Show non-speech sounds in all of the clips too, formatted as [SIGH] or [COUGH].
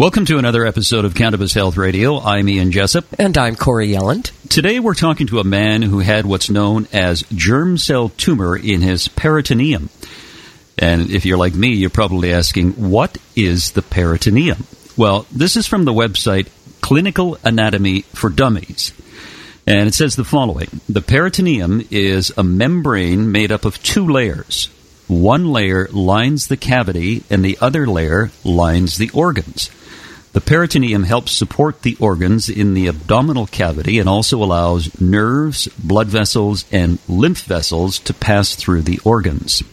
Welcome to another episode of Cannabis Health Radio. I'm Ian Jessup. And I'm Corrie Yelland. Today we're talking to a man who had what's known as germ cell tumor in his peritoneum. And if you're like me, you're probably asking, what is the peritoneum? Well, this is from the website Clinical Anatomy for Dummies. And it says the following The peritoneum is a membrane made up of two layers. One layer lines the cavity, and the other layer lines the organs. The peritoneum helps support the organs in the abdominal cavity and also allows nerves, blood vessels, and lymph vessels to pass through the organs.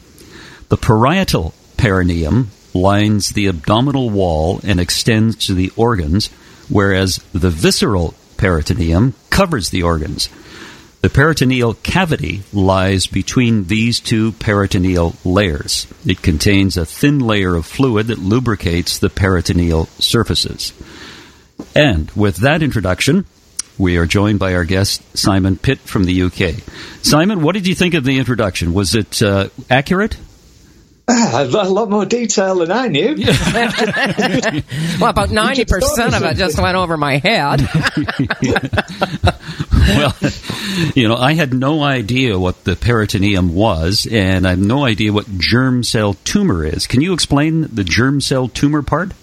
The parietal perineum lines the abdominal wall and extends to the organs, whereas the visceral peritoneum covers the organs. The peritoneal cavity lies between these two peritoneal layers. It contains a thin layer of fluid that lubricates the peritoneal surfaces. And with that introduction, we are joined by our guest, Simon Pitt from the UK. Simon, what did you think of the introduction? Was it uh, accurate? Ah, a lot more detail than I knew. [LAUGHS] well, about 90% of it just went over my head. [LAUGHS] well, you know, I had no idea what the peritoneum was, and I have no idea what germ cell tumor is. Can you explain the germ cell tumor part?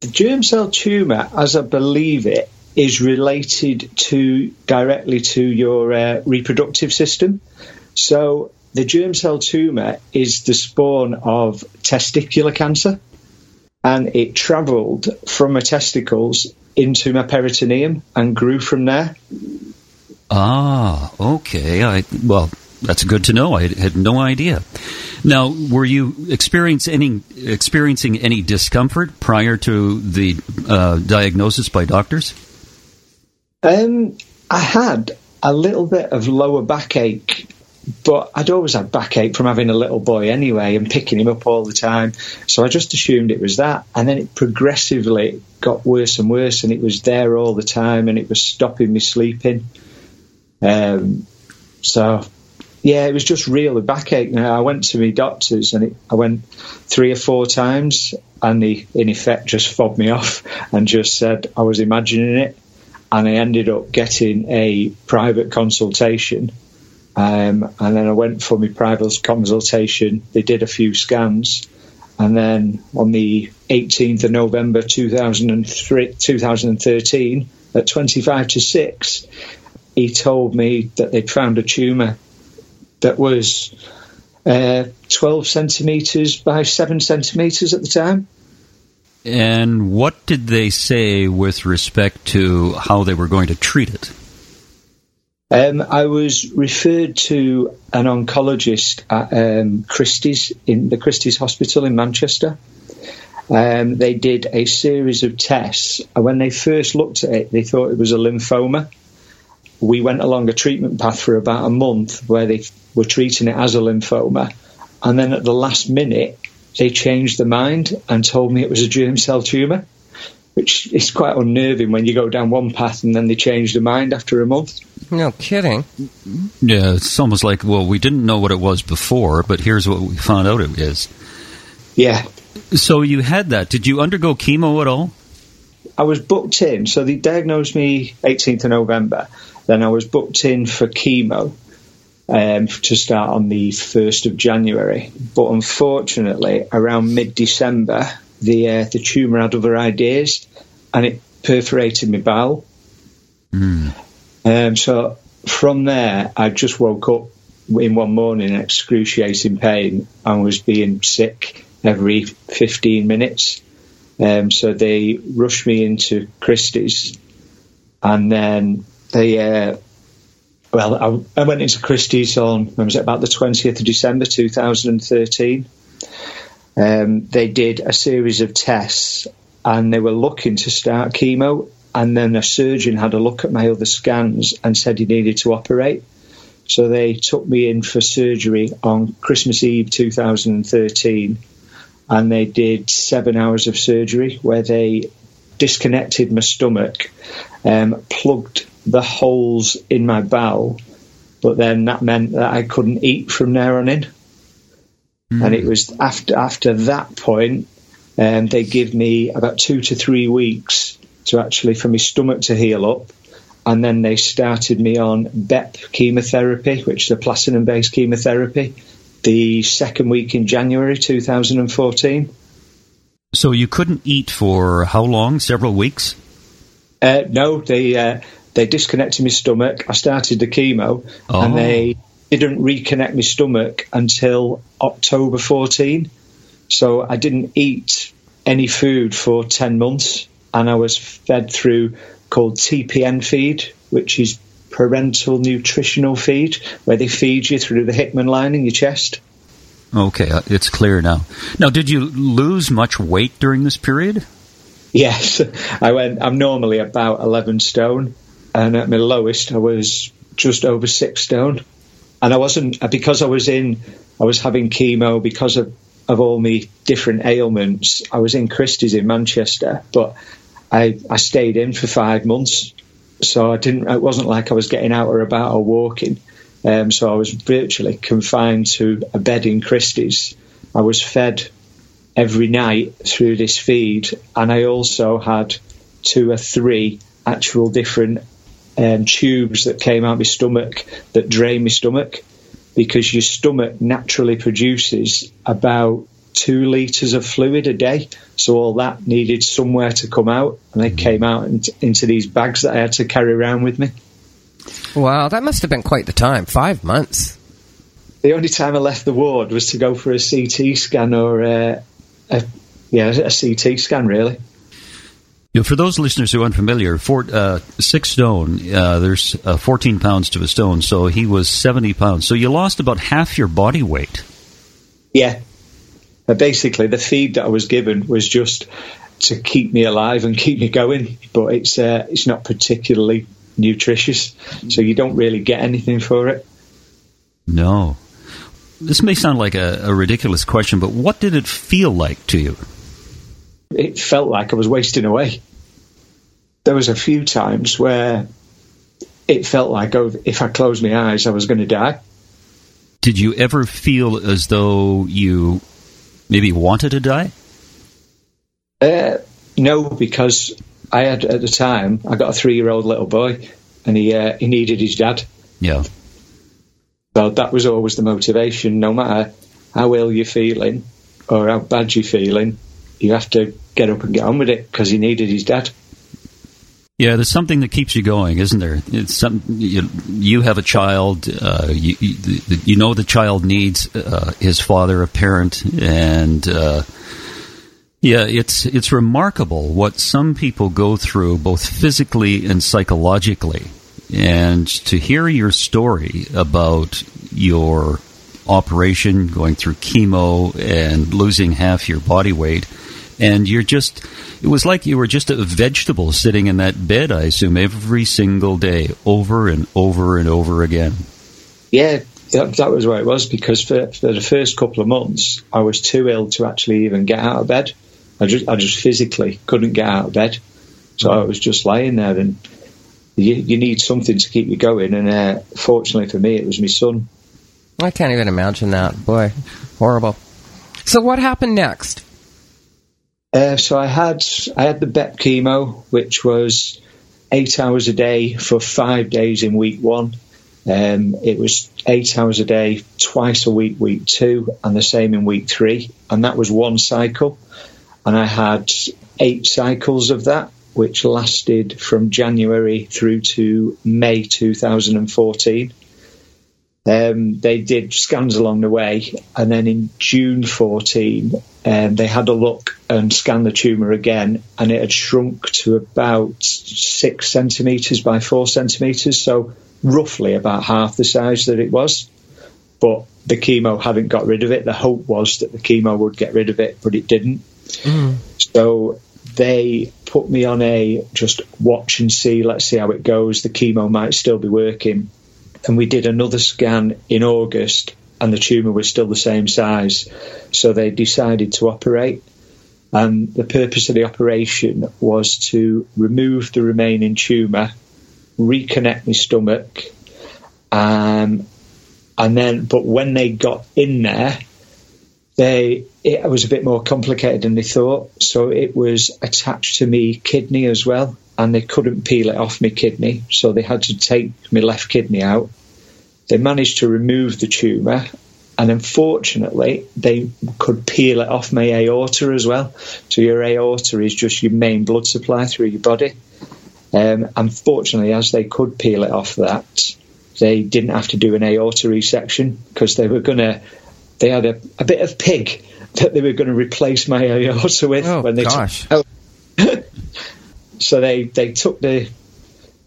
The germ cell tumor, as I believe it, is related to directly to your uh, reproductive system. So the germ cell tumor is the spawn of testicular cancer, and it travelled from my testicles into my peritoneum and grew from there. Ah, okay. I well, that's good to know. I had no idea. Now, were you experiencing any experiencing any discomfort prior to the uh, diagnosis by doctors? Um, I had a little bit of lower backache but I'd always had backache from having a little boy anyway and picking him up all the time. So I just assumed it was that. And then it progressively got worse and worse, and it was there all the time, and it was stopping me sleeping. Um, so, yeah, it was just really backache. Now, I went to my doctors, and it, I went three or four times, and he, in effect, just fobbed me [LAUGHS] off and just said I was imagining it. And I ended up getting a private consultation um, and then I went for my private consultation. They did a few scans. And then on the 18th of November 2003, 2013, at 25 to 6, he told me that they'd found a tumour that was uh, 12 centimetres by 7 centimetres at the time. And what did they say with respect to how they were going to treat it? Um, I was referred to an oncologist at um, Christie's in the Christie's Hospital in Manchester. Um, they did a series of tests, and when they first looked at it, they thought it was a lymphoma. We went along a treatment path for about a month where they were treating it as a lymphoma, and then at the last minute, they changed their mind and told me it was a germ cell tumour, which is quite unnerving when you go down one path and then they change their mind after a month. No kidding. Yeah, it's almost like, well, we didn't know what it was before, but here's what we found out it is. Yeah. So you had that. Did you undergo chemo at all? I was booked in. So they diagnosed me 18th of November. Then I was booked in for chemo um, to start on the 1st of January. But unfortunately, around mid December, the uh, the tumour had other ideas and it perforated my bowel. Mm. Um, so from there, I just woke up in one morning in excruciating pain and was being sick every 15 minutes. Um, so they rushed me into Christie's and then they uh, well, I, I, went into Christie's on, when was it, about the 20th of December 2013. Um, they did a series of tests and they were looking to start chemo. And then a surgeon had a look at my other scans and said he needed to operate. So they took me in for surgery on Christmas Eve 2013. And they did seven hours of surgery where they disconnected my stomach, um, plugged the holes in my bowel, but then that meant that I couldn't eat from there on in. Mm. And it was after after that point, um, they give me about two to three weeks to actually for my stomach to heal up, and then they started me on BEP chemotherapy, which is a platinum-based chemotherapy, the second week in January 2014. So you couldn't eat for how long? Several weeks? Uh, no, they uh, they disconnected my stomach. I started the chemo, oh. and they didn't reconnect my stomach until October 14. So I didn't eat any food for 10 months, and I was fed through called TPN feed, which is parental nutritional feed, where they feed you through the Hickman line in your chest. Okay, uh, it's clear now. Now, did you lose much weight during this period? Yes, [LAUGHS] I went. I'm normally about 11 stone, and at my lowest, I was just over six stone. And I wasn't because I was in, I was having chemo because of of all me different ailments. I was in Christie's in Manchester, but I I stayed in for five months, so I didn't. It wasn't like I was getting out or about or walking. Um, so I was virtually confined to a bed in Christie's. I was fed every night through this feed, and I also had two or three actual different um, tubes that came out my stomach that drain my stomach because your stomach naturally produces about two litres of fluid a day. So all that needed somewhere to come out, and it came out into these bags that I had to carry around with me. Wow, that must have been quite the time. Five months. The only time I left the ward was to go for a CT scan or a, a yeah, a CT scan, really. You know, for those listeners who are unfamiliar, four, uh, six stone, uh, there's uh, 14 pounds to a stone, so he was 70 pounds. So you lost about half your body weight. Yeah. But basically, the feed that I was given was just to keep me alive and [LAUGHS] keep me going, but it's uh, it's not particularly nutritious, so you don't really get anything for it. No. This may sound like a, a ridiculous question, but what did it feel like to you? It felt like I was wasting away. There was a few times where it felt like oh, if I closed my eyes, I was going to die. Did you ever feel as though you maybe wanted to die? Uh, no, because I had at the time I got a three-year-old little boy, and he uh, he needed his dad. Yeah. So that was always the motivation. No matter how ill you're feeling or how bad you're feeling, you have to get up and get on with it because he needed his dad. Yeah, there's something that keeps you going, isn't there? It's some you, you have a child, uh, you, you, you know the child needs uh, his father, a parent, and uh, yeah, it's it's remarkable what some people go through, both physically and psychologically. And to hear your story about your operation, going through chemo, and losing half your body weight and you're just it was like you were just a vegetable sitting in that bed i assume every single day over and over and over again. Yeah that, that was where it was because for, for the first couple of months i was too ill to actually even get out of bed. I just i just physically couldn't get out of bed. So i was just lying there and you, you need something to keep you going. And uh, fortunately for me it was my son. I can't even imagine that. Boy horrible. So what happened next uh, so I had I had the BEP chemo, which was eight hours a day for five days in week one. Um, it was eight hours a day twice a week, week two, and the same in week three, and that was one cycle. And I had eight cycles of that, which lasted from January through to May 2014. Um, they did scans along the way, and then in June 14, um, they had a look and scanned the tumour again, and it had shrunk to about six centimetres by four centimetres, so roughly about half the size that it was. But the chemo hadn't got rid of it. The hope was that the chemo would get rid of it, but it didn't. So they put me on a just watch and see, let's see how it goes. The chemo might still be working. And we did another scan in August, and the tumour was still the same size. So they decided to operate. And the purpose of the operation was to remove the remaining tumour, reconnect my stomach, um, and then, but when they got in there, they it was a bit more complicated than they thought. So it was attached to me kidney as well, and they couldn't peel it off my kidney, so they had to take my left kidney out. They managed to remove the tumour, and unfortunately, they could peel it off my aorta as well. So your aorta is just your main blood supply through your body. Um, unfortunately, as they could peel it off that, they didn't have to do an aorta resection because they were going to. They had a, a bit of pig [LAUGHS] that they were going to replace my aorta with Oh, when they gosh. took. So they they took the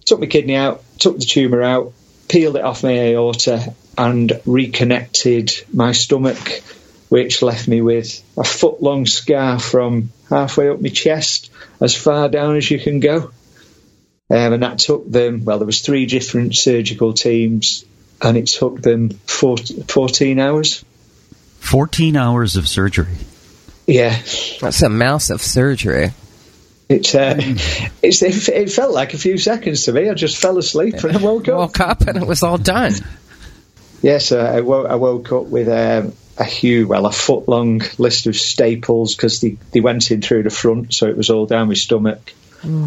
took my kidney out, took the tumour out, peeled it off my aorta, and reconnected my stomach, which left me with a foot long scar from halfway up my chest, as far down as you can go. Um, and that took them, well, there was three different surgical teams, and it took them 14, 14 hours. 14 hours of surgery. Yeah, That's a massive surgery. It, uh, it's, it, it felt like a few seconds to me. I just fell asleep and I woke up. Woke up and it was all done. Yes, uh, I, wo- I woke up with um, a huge, well, a foot long list of staples because they, they went in through the front, so it was all down my stomach.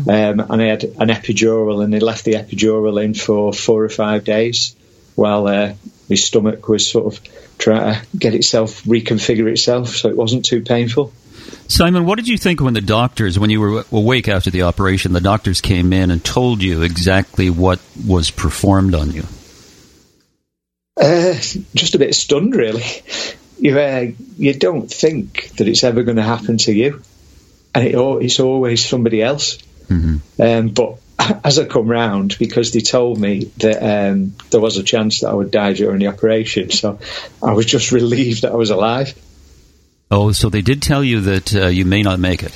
Um, and I had an epidural, and they left the epidural in for four or five days while uh, my stomach was sort of trying to get itself, reconfigure itself, so it wasn't too painful. Simon, what did you think when the doctors, when you were awake after the operation, the doctors came in and told you exactly what was performed on you? Uh, just a bit stunned, really. You uh, you don't think that it's ever going to happen to you, and it, it's always somebody else. Um, but [LAUGHS] as I come round, because they told me that um, there was a chance that I would die during the operation, so I was just [LAUGHS] relieved that I was alive. Oh, so they did tell you that uh, you may not make it.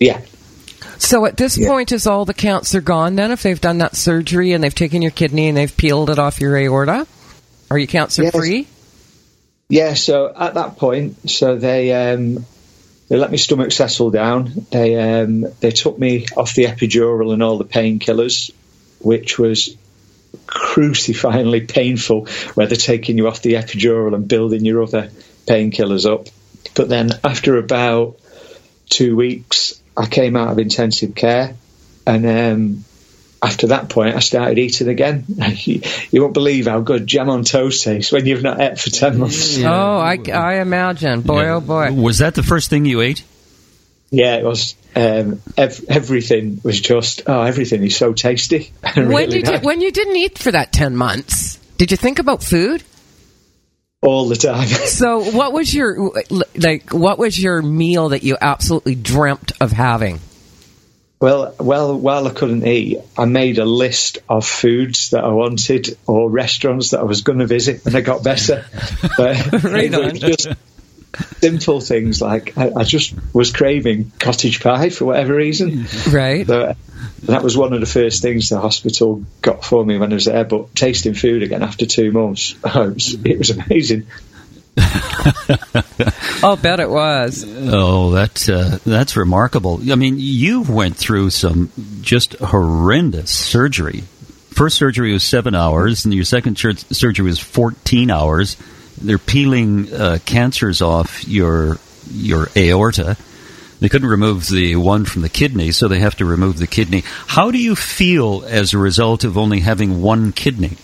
Yeah, So at this Yeah. point, is all the cancer gone then? If they've done that surgery and they've taken your kidney and they've peeled it off your aorta? Are you cancer free? Yeah, so at that point, so they um, they let my stomach settle down. They um, they took me off the epidural and all the painkillers, which was crucifyingly painful. Where they're taking you off the epidural and building your other painkillers up. But then after about two weeks, I came out of intensive care, and um, after that point, I started eating again. [LAUGHS] you, you won't believe how good jam on toast tastes when you've not ate for ten months. Oh, I, I imagine. Boy, oh boy. Was that the first thing you ate? Yeah, it was. Um, ev- everything was just. Oh, everything is so tasty. [LAUGHS] Really you did, nice. when you didn't eat for that ten months, did you think about food? All the time. [LAUGHS] So, what was your like? What was your meal that you absolutely dreamt of having? well, well, while I couldn't eat, I made a list of foods that I wanted or restaurants that I was going to visit, and I got better. [LAUGHS] But Right it was on. just simple things like I, I just was craving cottage pie for whatever reason. Right. So, that was one of the first things the hospital got for me when I was there. But tasting food again after two months, oh, [LAUGHS] it, was, it was amazing. I'll [LAUGHS] bet it was. Oh, that uh, that's remarkable. I mean, you went through some just horrendous surgery. First surgery was seven hours, and your second sur- surgery was fourteen hours. They're peeling uh, cancers off your your aorta. They couldn't remove the one from the kidney, so they have to remove the kidney. How do you feel as a result of only having one kidney?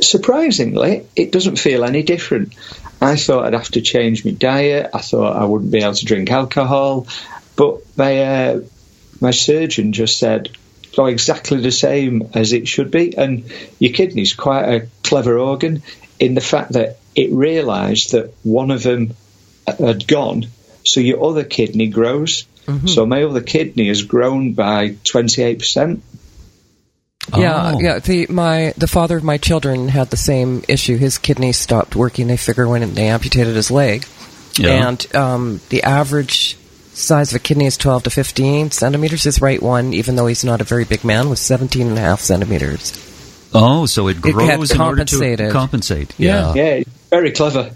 surprisingly, it doesn't feel any different. I thought I'd have to change my diet. I thought I wouldn't be able to drink alcohol, but my uh, my surgeon just said, "Oh, exactly the same as it should be." And your kidney's quite a clever organ in the fact that it realised that one of them had gone, so your other kidney grows. So my other kidney has grown by twenty eight percent. Yeah, Oh. yeah. The my the father of my children had the same issue. His kidney stopped working. They figure when they amputated his leg, Yeah. and um, the average size of a kidney is 12 to 15 centimeters. His right one, even though he's not a very big man, was 17 and a half centimeters. Oh, so it It grows had in order to compensated. compensate. Yeah. Yeah. Yeah, very clever.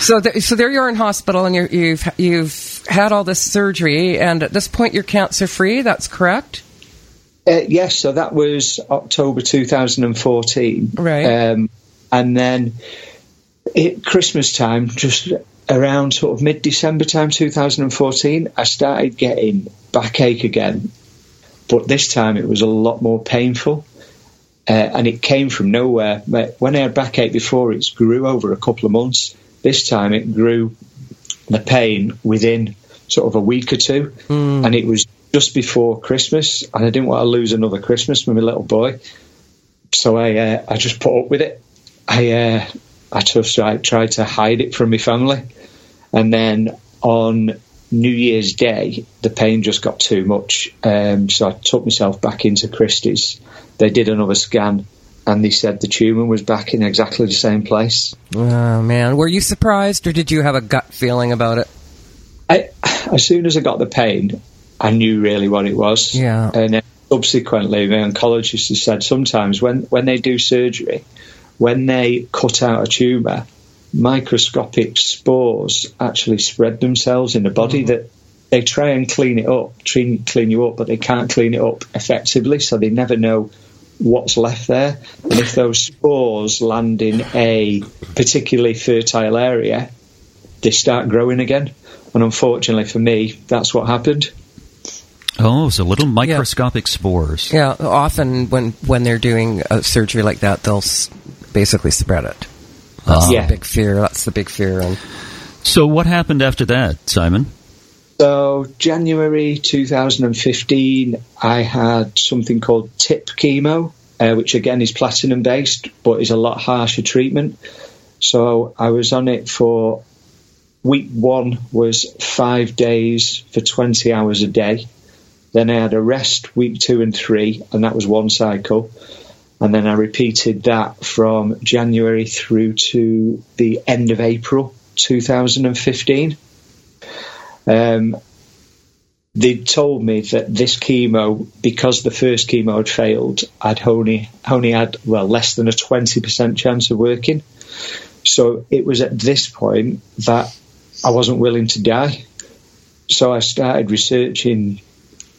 So, th- so there you are in hospital, and you're, you've you've had all this surgery, and at this point you're cancer free. That's correct. Uh, yes, so that was October 2014. Right. Um, and then at Christmas time, just around sort of mid December time 2014, I started getting backache again. But this time it was a lot more painful. Uh, and it came from nowhere. When I had backache before, it grew over a couple of months. This time it grew the pain within sort of a week or two. And it was just before Christmas, and I didn't want to lose another Christmas with my little boy. So I uh, I just put up with it. I uh, I just I tried to hide it from my family, and then on New Year's Day, the pain just got too much. Um, so I took myself back into Christie's. They did another scan, and they said the tumour was back in exactly the same place. Oh man, were you surprised, or did you have a gut feeling about it? I, as soon as I got the pain, I knew really what it was. Yeah. And then subsequently, the oncologist has said sometimes when, when they do surgery, when they cut out a tumour, microscopic spores actually spread themselves in the body mm-hmm. that they try and clean it up, clean, clean you up, but they can't clean it up effectively, so they never know what's left there. And if those spores land in a particularly fertile area, they start growing again. And unfortunately for me, that's what happened. Oh, so little microscopic spores. Yeah, often when when they're doing a surgery like that, they'll s- basically spread it. That's Yeah. the big fear. That's the big fear. And So what happened after that, Simon? So, January 2015, I had something called TIP chemo, uh, which again is platinum based, but is a lot harsher treatment. So, I was on it for week one was five days for 20 hours a day. Then I had a rest week two and three, and that was one cycle. And then I repeated that from January through to the end of April 2015. Um, they told me that this chemo, because the first chemo had failed, I'd only only had well less than a twenty percent chance of working. So it was at this point that I wasn't willing to die. So I started researching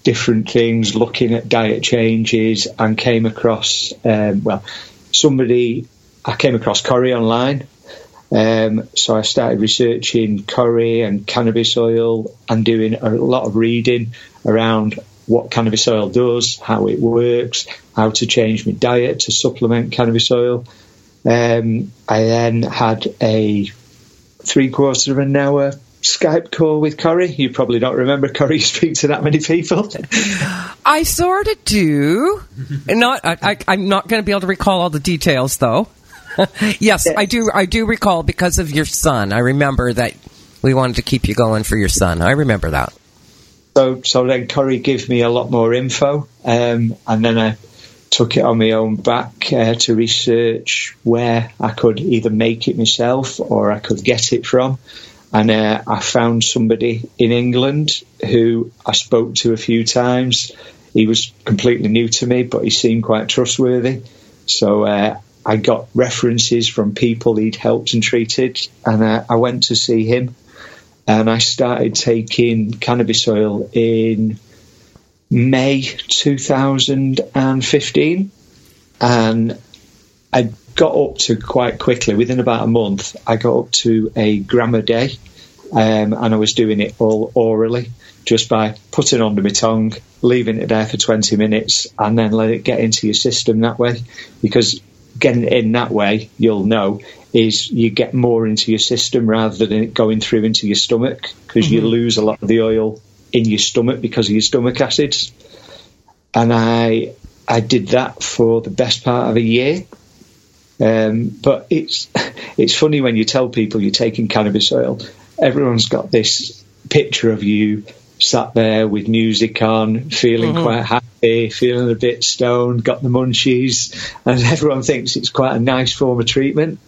different things, looking at diet changes, and came across um, well somebody. I came across Corrie online, um, so I started researching Corrie and cannabis oil and doing a lot of reading around what cannabis oil does, how it works, how to change my diet to supplement cannabis oil. Um, I then had a three quarters of an hour Skype call with Corrie. You probably don't remember Corrie [LAUGHS] speak to that many people. I sort of do. [LAUGHS] not. I, I, I'm not going to be able to recall all the details, though. [LAUGHS] yes, I do. I do recall because of your son. I remember that we wanted to keep you going for your son. I remember that. So, so then Corrie gave me a lot more info, um, and then I took it on my own back uh, to research where I could either make it myself or I could get it from. And uh, I found somebody in England who I spoke to a few times. He was completely new to me, but he seemed quite trustworthy. So uh, I got references from people he'd helped and treated, and uh, I went to see him and I started taking cannabis oil in May 2015, and I got up to quite quickly. Within about a month, I got up to a gram a day, um, and I was doing it all orally, just by putting it under my tongue, leaving it there for 20 minutes, and then let it get into your system that way. Because getting it in that way, you'll know, is you get more into your system rather than it going through into your stomach, because you lose a lot of the oil in your stomach because of your stomach acids. And I I did that for the best part of a year. Um, but it's [LAUGHS] it's funny when you tell people you're taking cannabis oil. Everyone's got this picture of you sat there with music on, feeling Mm-hmm. quite happy, feeling a bit stoned, got the munchies, and [LAUGHS] everyone thinks it's quite a nice form of treatment.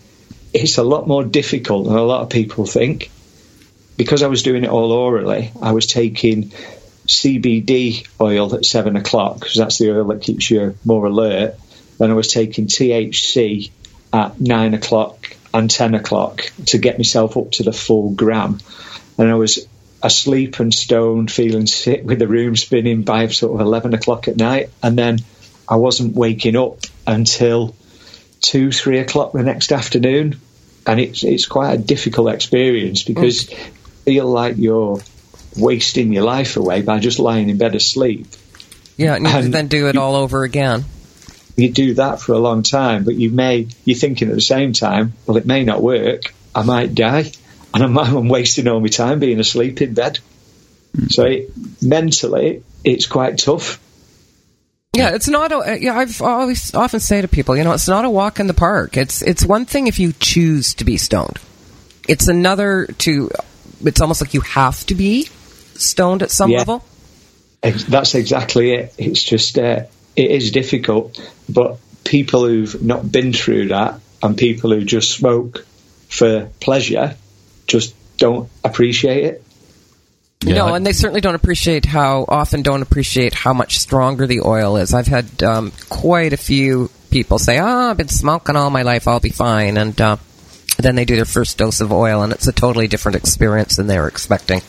It's a lot more difficult than a lot of people think. Because I was doing it all orally, I was taking CBD oil at seven o'clock because that's the oil that keeps you more alert. Then I was taking THC at nine o'clock and ten o'clock to get myself up to the full gram. And I was asleep and stoned, feeling sick with the room spinning by sort of eleven o'clock at night. And then I wasn't waking up until two, three o'clock the next afternoon. And it's it's quite a difficult experience because mm. you feel like you're wasting your life away by just lying in bed asleep. Yeah, and you And then do it all over again. You do that for a long time, but you may you're thinking at the same time, well, it may not work. I might die, and I'm, [LAUGHS] I'm wasting all my time being asleep in bed. So it, mentally, it's quite tough. Yeah, it's not. A, yeah, I've always often say to people, you know, it's not a walk in the park. It's it's one thing if you choose to be stoned. It's another to. It's almost like you have to be stoned at some Yeah. level. That's exactly it. It's just uh, it is difficult, but people who've not been through that and people who just smoke for pleasure just don't appreciate it. Yeah, no, and they certainly don't appreciate how often don't appreciate how much stronger the oil is. I've had um, quite a few people say, "Oh, I've been smoking all my life. I'll be fine," and uh, then they do their first dose of oil, and it's a totally different experience than they were expecting.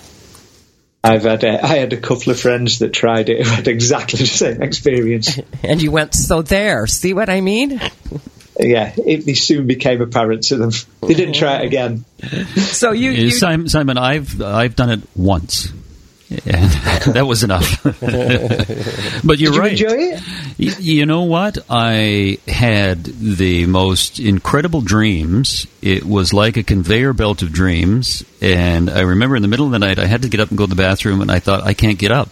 I've had uh, I had a couple of friends that tried it who had exactly the same experience. [LAUGHS] And you went, "So there, see what I mean?" Yeah, it, it soon became apparent to them. They didn't try it again. [LAUGHS] So you, you Simon, Simon, I've I've done it once, and [LAUGHS] that was enough. [LAUGHS] but you're Did you right. enjoy it? Y- You know what? I had the most incredible dreams. It was like a conveyor belt of dreams. And I remember in the middle of the night, I had to get up and go to the bathroom, and I thought, I can't get up.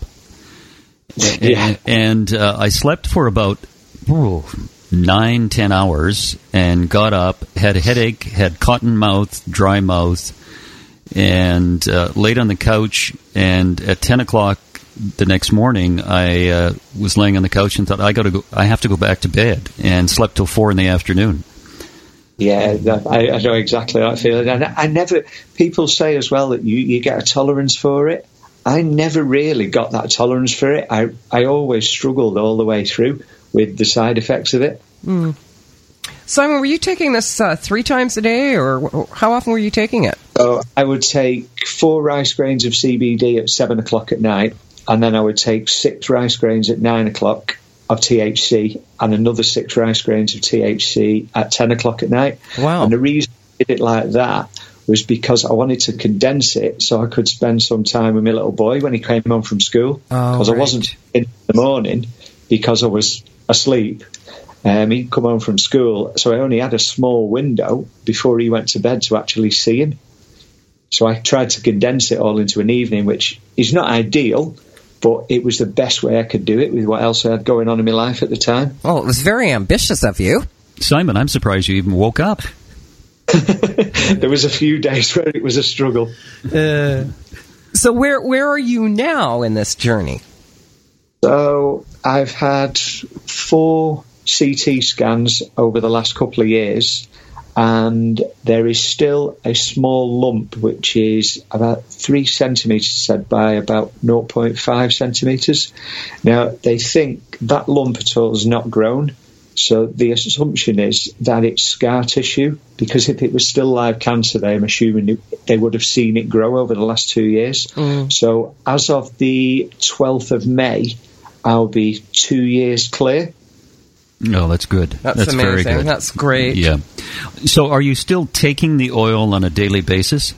Yeah. And uh, I slept for about oh, nine, ten hours and got up, had a headache, had cotton mouth, dry mouth, and uh, laid on the couch. And at 10 o'clock the next morning, I uh, was laying on the couch and thought, I got to go, I have to go back to bed, and slept till four in the afternoon. Yeah, I, I know exactly that feeling. And I, I never. People say as well that you, you get a tolerance for it. I never really got that tolerance for it. I I always struggled all the way through with the side effects of it. Simon, were you taking this uh, three times a day, or how often were you taking it? So I would take four rice grains of CBD at seven o'clock at night, and then I would take six rice grains at nine o'clock of THC, and another six rice grains of THC at ten o'clock at night. Wow. And the reason I did it like that was because I wanted to condense it so I could spend some time with my little boy when he came home from school. Oh, Because I wasn't in the morning because I was asleep. Um, he'd come home from school, so I only had a small window before he went to bed to actually see him. So I tried to condense it all into an evening, which is not ideal, but it was the best way I could do it with what else I had going on in my life at the time. Oh, it was very ambitious of you. Simon, I'm surprised you even woke up. [LAUGHS] there was a few days where it was a struggle. So where where are you now in this journey? So I've had four CT scans over the last couple of years, and there is still a small lump which is about three centimetres said by about 0.5 centimetres. Now they think that lump at all has not grown. So the assumption is that it's scar tissue because if it was still live cancer, I'm assuming it- they would have seen it grow over the last two years. Mm. So as of the 12th of May, I'll be two years clear. No, that's good. That's, very amazing. good. That's great. Yeah. So, are you still taking the oil on a daily basis?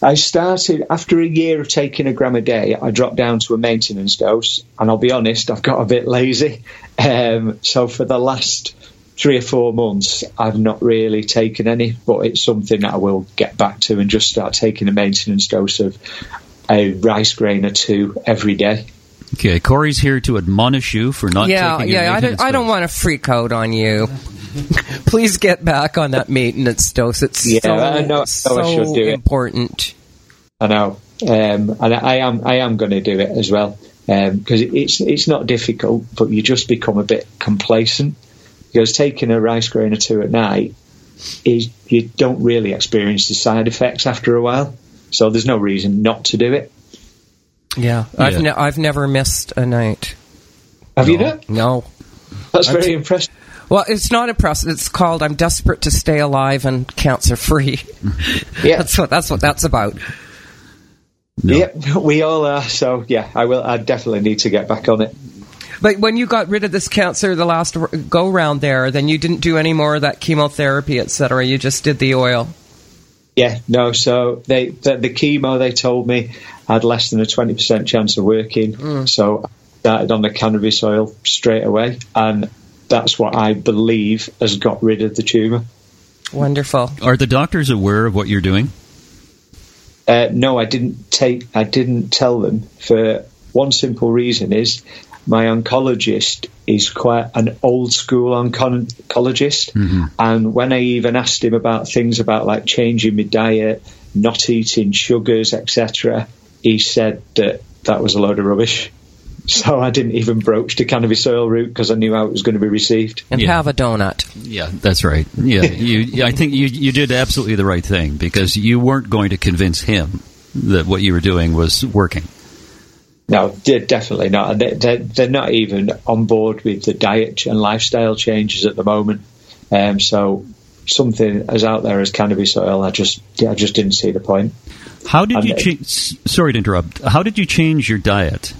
I started after a year of taking a gram a day. I dropped down to a maintenance dose, and I'll be honest, I've got a bit lazy. [LAUGHS] Um, so for the last three or four months, I've not really taken any, but it's something that I will get back to and just start taking a maintenance dose of a rice grain or two every day. Okay, Corrie's here to admonish you for not yeah, taking your yeah. I don't, I don't want to freak out on you. Please get back on that maintenance dose. It's Yeah, so, I know- I know I should do it. important. I know. um, and I, I am I am going to do it as well because um, it's it's not difficult, but you just become a bit complacent because taking a rice grain or two at night is you don't really experience the side effects after a while, so there's no reason not to do it. Yeah, Yeah. I've ne- I've never missed a night. Have you done? No. That's very impressive. Well, it's not impressive. It's called "I'm desperate to stay alive and cancer free." [LAUGHS] Yeah, that's what that's what that's about. No. yeah, we all are. So yeah, I will. I definitely need to get back on it. But when you got rid of this cancer the last go round there, then you didn't do any more of that chemotherapy, etc. You just did the oil. Yeah, no. So they the, the chemo they told me had less than a twenty percent chance of working. So I started on the cannabis oil straight away, and that's what I believe has got rid of the tumor. Wonderful. Are the doctors aware of what you're doing? Uh, no, I didn't take. I didn't tell them for one simple reason: is my oncologist is quite an old school oncon- oncologist, and when I even asked him about things about like changing my diet, not eating sugars, etc., he said that that was a load of rubbish. [LAUGHS] So I didn't even broach the cannabis oil route because I knew how it was going to be received. And Yeah. have a donut. Yeah, that's right. Yeah, [LAUGHS] you. I think you you did absolutely the right thing because you weren't going to convince him that what you were doing was working. No, de- definitely not. They- They're, they're not even on board with the diet and lifestyle changes at the moment. Um, so something as out there as cannabis oil, I just I just didn't see the point. How did you? And- Cha- sorry to interrupt. How did you change your diet?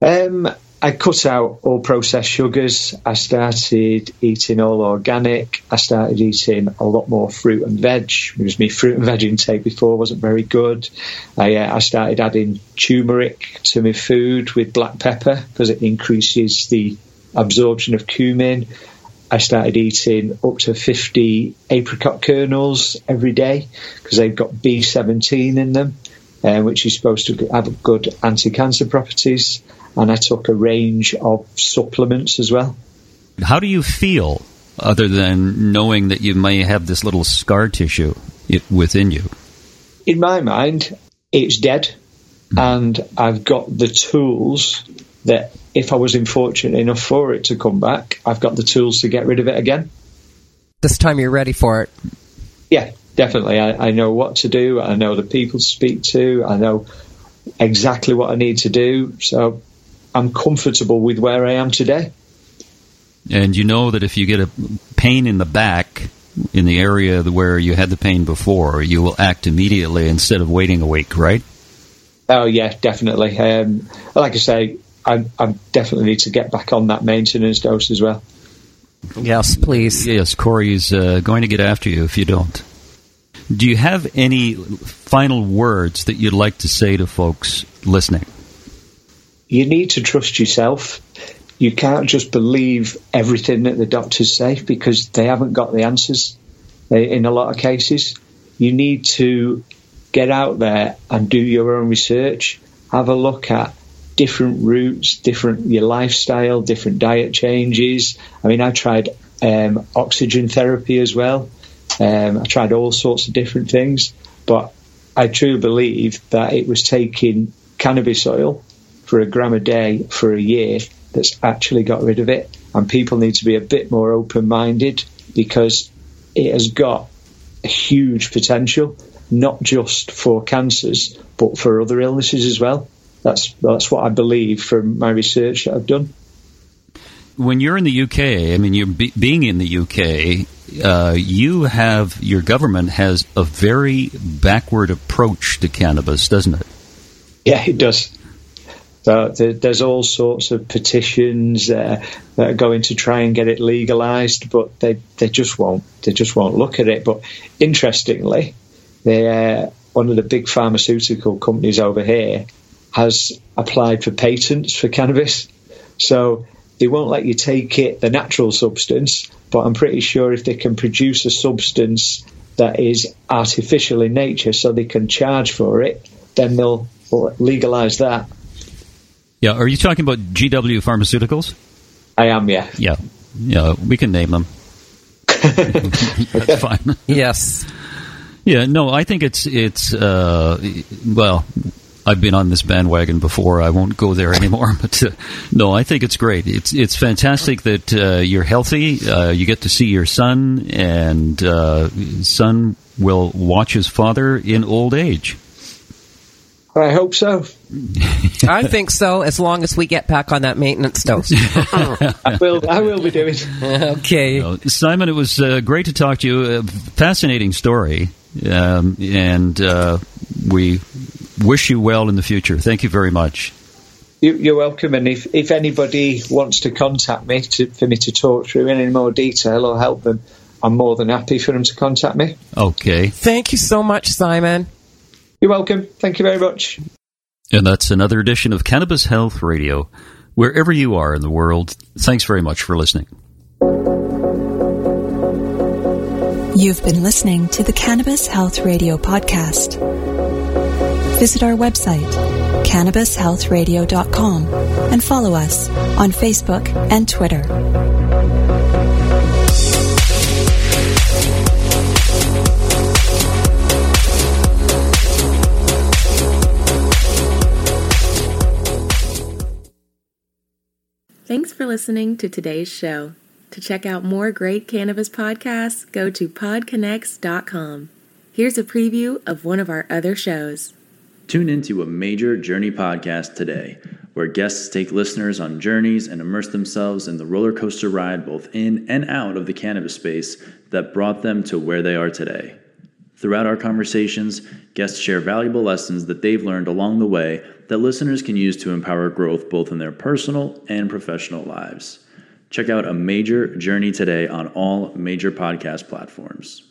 Um, I cut out all processed sugars. I started eating all organic. I started eating a lot more fruit and veg because my fruit and veg intake before wasn't very good. I, uh, I started adding turmeric to my food with black pepper because it increases the absorption of curcumin. I started eating up to 50 apricot kernels every day because they've got B17 in them, uh, which is supposed to have good anti-cancer properties. And I took a range of supplements as well. How do you feel, other than knowing that you may have this little scar tissue within you? In my mind, it's dead, and I've got the tools that if I was unfortunate enough for it to come back, I've got the tools to get rid of it again. This time you're ready for it. Yeah, definitely. I, I know what to do. I know the people to speak to. I know exactly what I need to do. So I'm comfortable with where I am today. And you know that if you get a pain in the back, in the area where you had the pain before, you will act immediately instead of waiting a week, right? Oh yeah, definitely. Um, like I say, I, I definitely need to get back on that maintenance dose as well. Yes, please. Yes, Corrie's uh, going to get after you if you don't. Do you have any final words that you'd like to say to folks listening? you need to trust yourself. You can't just believe everything that the doctors say because they haven't got the answers uh, in a lot of cases. You need to get out there and do your own research. Have a look at different routes, different your lifestyle, different diet changes. I mean, I tried um, oxygen therapy as well. Um, I tried all sorts of different things, but I truly believe that it was taking cannabis oil for a gram a day for a year that's actually got rid of it. And people need to be a bit more open minded because it has got a huge potential, not just for cancers, but for other illnesses as well. That's that's what I believe from my research that I've done. When you're in the UK, I mean, you're be- being in the UK, uh, you have your government has a very backward approach to cannabis, doesn't it? Yeah, it does. So there's all sorts of petitions uh, that are going to try and get it legalised, but they, they just won't. They just won't look at it. But interestingly, they, uh, one of the big pharmaceutical companies over here has applied for patents for cannabis. So they won't let you take it, the natural substance, but I'm pretty sure if they can produce a substance that is artificial in nature so they can charge for it, then they'll legalise that. Yeah. Are you talking about GW Pharmaceuticals? I am, yeah. Yeah. Yeah. We can name them. [LAUGHS] That's fine. Yes. Yeah, no, I think it's it's uh, well. I've been on this bandwagon before. I won't go there anymore. [LAUGHS] But uh, no, I think it's great. It's it's fantastic that uh, you're healthy. Uh, you get to see your son, and uh, son will watch his father in old age. I hope so. [LAUGHS] I think so, as long as we get back on that maintenance dose. [LAUGHS] I will. I will be doing. okay. Simon, it was uh, great to talk to you. A fascinating story, um, and uh, we wish you well in the future. Thank you very much. You, you're welcome. And if, if anybody wants to contact me to, for me to talk through in any more detail or help them, I'm more than happy for them to contact me. Okay. Thank you so much, Simon. You're welcome. Thank you very much. And that's another edition of Cannabis Health Radio. Wherever you are in the world, thanks very much for listening. You've been listening to the Cannabis Health Radio podcast. Visit our website, cannabishealthradio.com, and follow us on Facebook and Twitter. Thanks for listening to today's show. To check out more great cannabis podcasts, go to podconnects.com. Here's a preview of one of our other shows. Tune into a major journey podcast today, where guests take listeners on journeys and immerse themselves in the roller coaster ride both in and out of the cannabis space that brought them to where they are today. Throughout our conversations, guests share valuable lessons that they've learned along the way that listeners can use to empower growth both in their personal and professional lives. Check out a major journey today on all major podcast platforms.